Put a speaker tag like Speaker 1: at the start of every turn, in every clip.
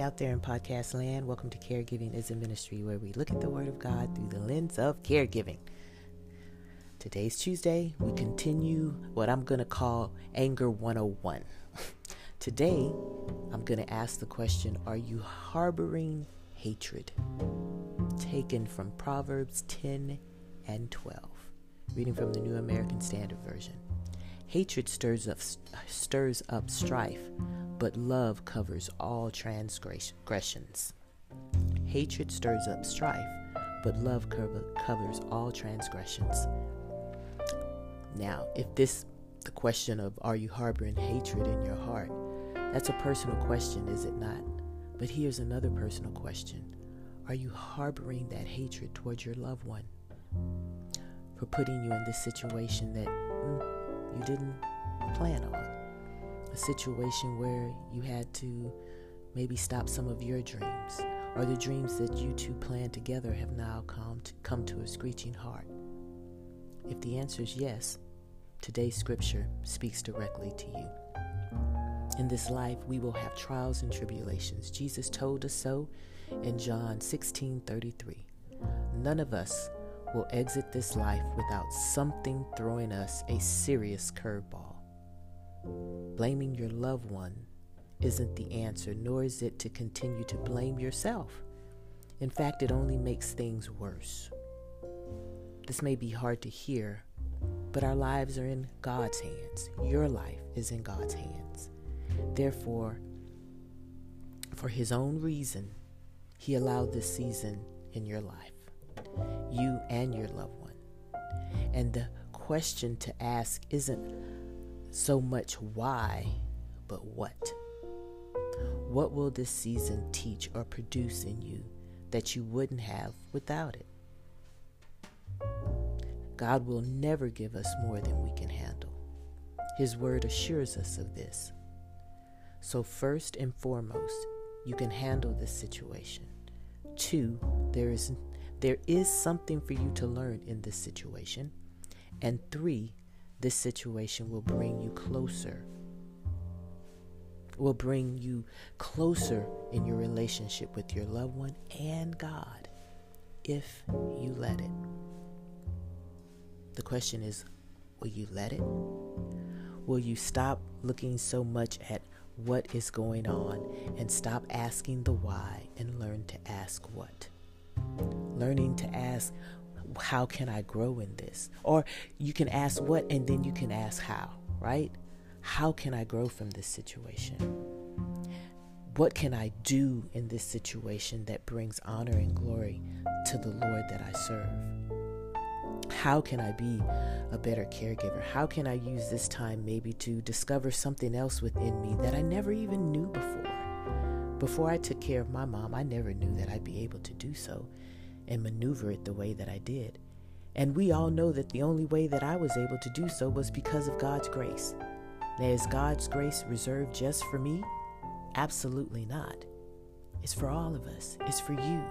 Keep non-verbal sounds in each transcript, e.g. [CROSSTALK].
Speaker 1: Out there in podcast land, welcome to Caregiving is a Ministry, where we look at the Word of God through the lens of caregiving. Today's Tuesday, we continue what I'm going to call Anger 101. [LAUGHS] Today, I'm going to ask the question Are you harboring hatred? Taken from Proverbs 10 and 12, reading from the New American Standard Version. Hatred stirs up, stirs up strife, but love covers all transgressions. Hatred stirs up strife, but love cover, covers all transgressions. Now, if this, the question of are you harboring hatred in your heart, that's a personal question, is it not? But here's another personal question Are you harboring that hatred towards your loved one for putting you in this situation that mm, you didn't plan on? A situation where you had to maybe stop some of your dreams, or the dreams that you two planned together have now come to, come to a screeching halt. If the answer is yes, today's scripture speaks directly to you. In this life, we will have trials and tribulations. Jesus told us so in John 16 33. None of us will exit this life without something throwing us a serious curveball. Blaming your loved one isn't the answer, nor is it to continue to blame yourself. In fact, it only makes things worse. This may be hard to hear, but our lives are in God's hands. Your life is in God's hands. Therefore, for His own reason, He allowed this season in your life, you and your loved one. And the question to ask isn't so much why, but what. What will this season teach or produce in you that you wouldn't have without it? God will never give us more than we can handle. His word assures us of this. So, first and foremost, you can handle this situation. Two, there is, there is something for you to learn in this situation. And three, this situation will bring you closer, will bring you closer in your relationship with your loved one and God if you let it. The question is will you let it? Will you stop looking so much at what is going on and stop asking the why and learn to ask what? Learning to ask, how can I grow in this? Or you can ask what and then you can ask how, right? How can I grow from this situation? What can I do in this situation that brings honor and glory to the Lord that I serve? How can I be a better caregiver? How can I use this time maybe to discover something else within me that I never even knew before? Before I took care of my mom, I never knew that I'd be able to do so and maneuver it the way that I did. And we all know that the only way that I was able to do so was because of God's grace. Now, is God's grace reserved just for me? Absolutely not. It's for all of us, it's for you.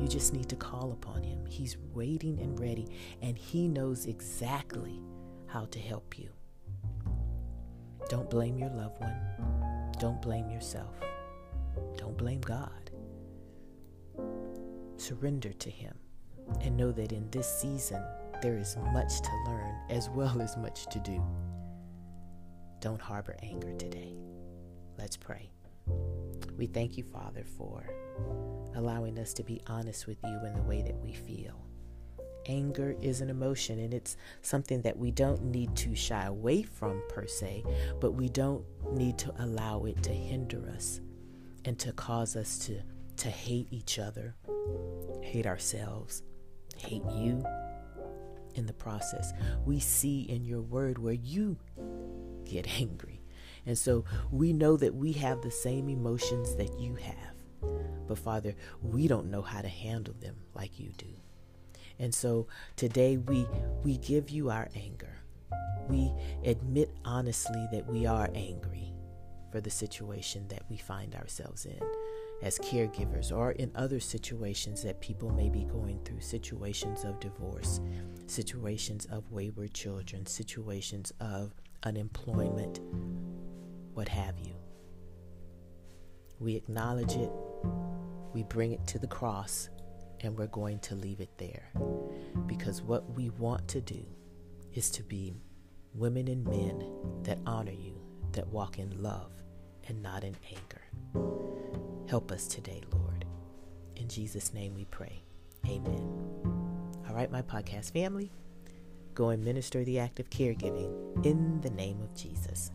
Speaker 1: You just need to call upon Him. He's waiting and ready, and He knows exactly how to help you. Don't blame your loved one. Don't blame yourself. Don't blame God. Surrender to Him and know that in this season there is much to learn as well as much to do. Don't harbor anger today. Let's pray. We thank you, Father, for allowing us to be honest with you in the way that we feel. Anger is an emotion and it's something that we don't need to shy away from per se, but we don't need to allow it to hinder us and to cause us to, to hate each other, hate ourselves, hate you in the process. We see in your word where you get angry. And so we know that we have the same emotions that you have. But Father, we don't know how to handle them like you do. And so today we we give you our anger. We admit honestly that we are angry for the situation that we find ourselves in as caregivers or in other situations that people may be going through situations of divorce, situations of wayward children, situations of unemployment, what have you. We acknowledge it, we bring it to the cross, and we're going to leave it there. Because what we want to do is to be women and men that honor you, that walk in love and not in anger. Help us today, Lord. In Jesus' name we pray. Amen. All right, my podcast family, go and minister the act of caregiving in the name of Jesus.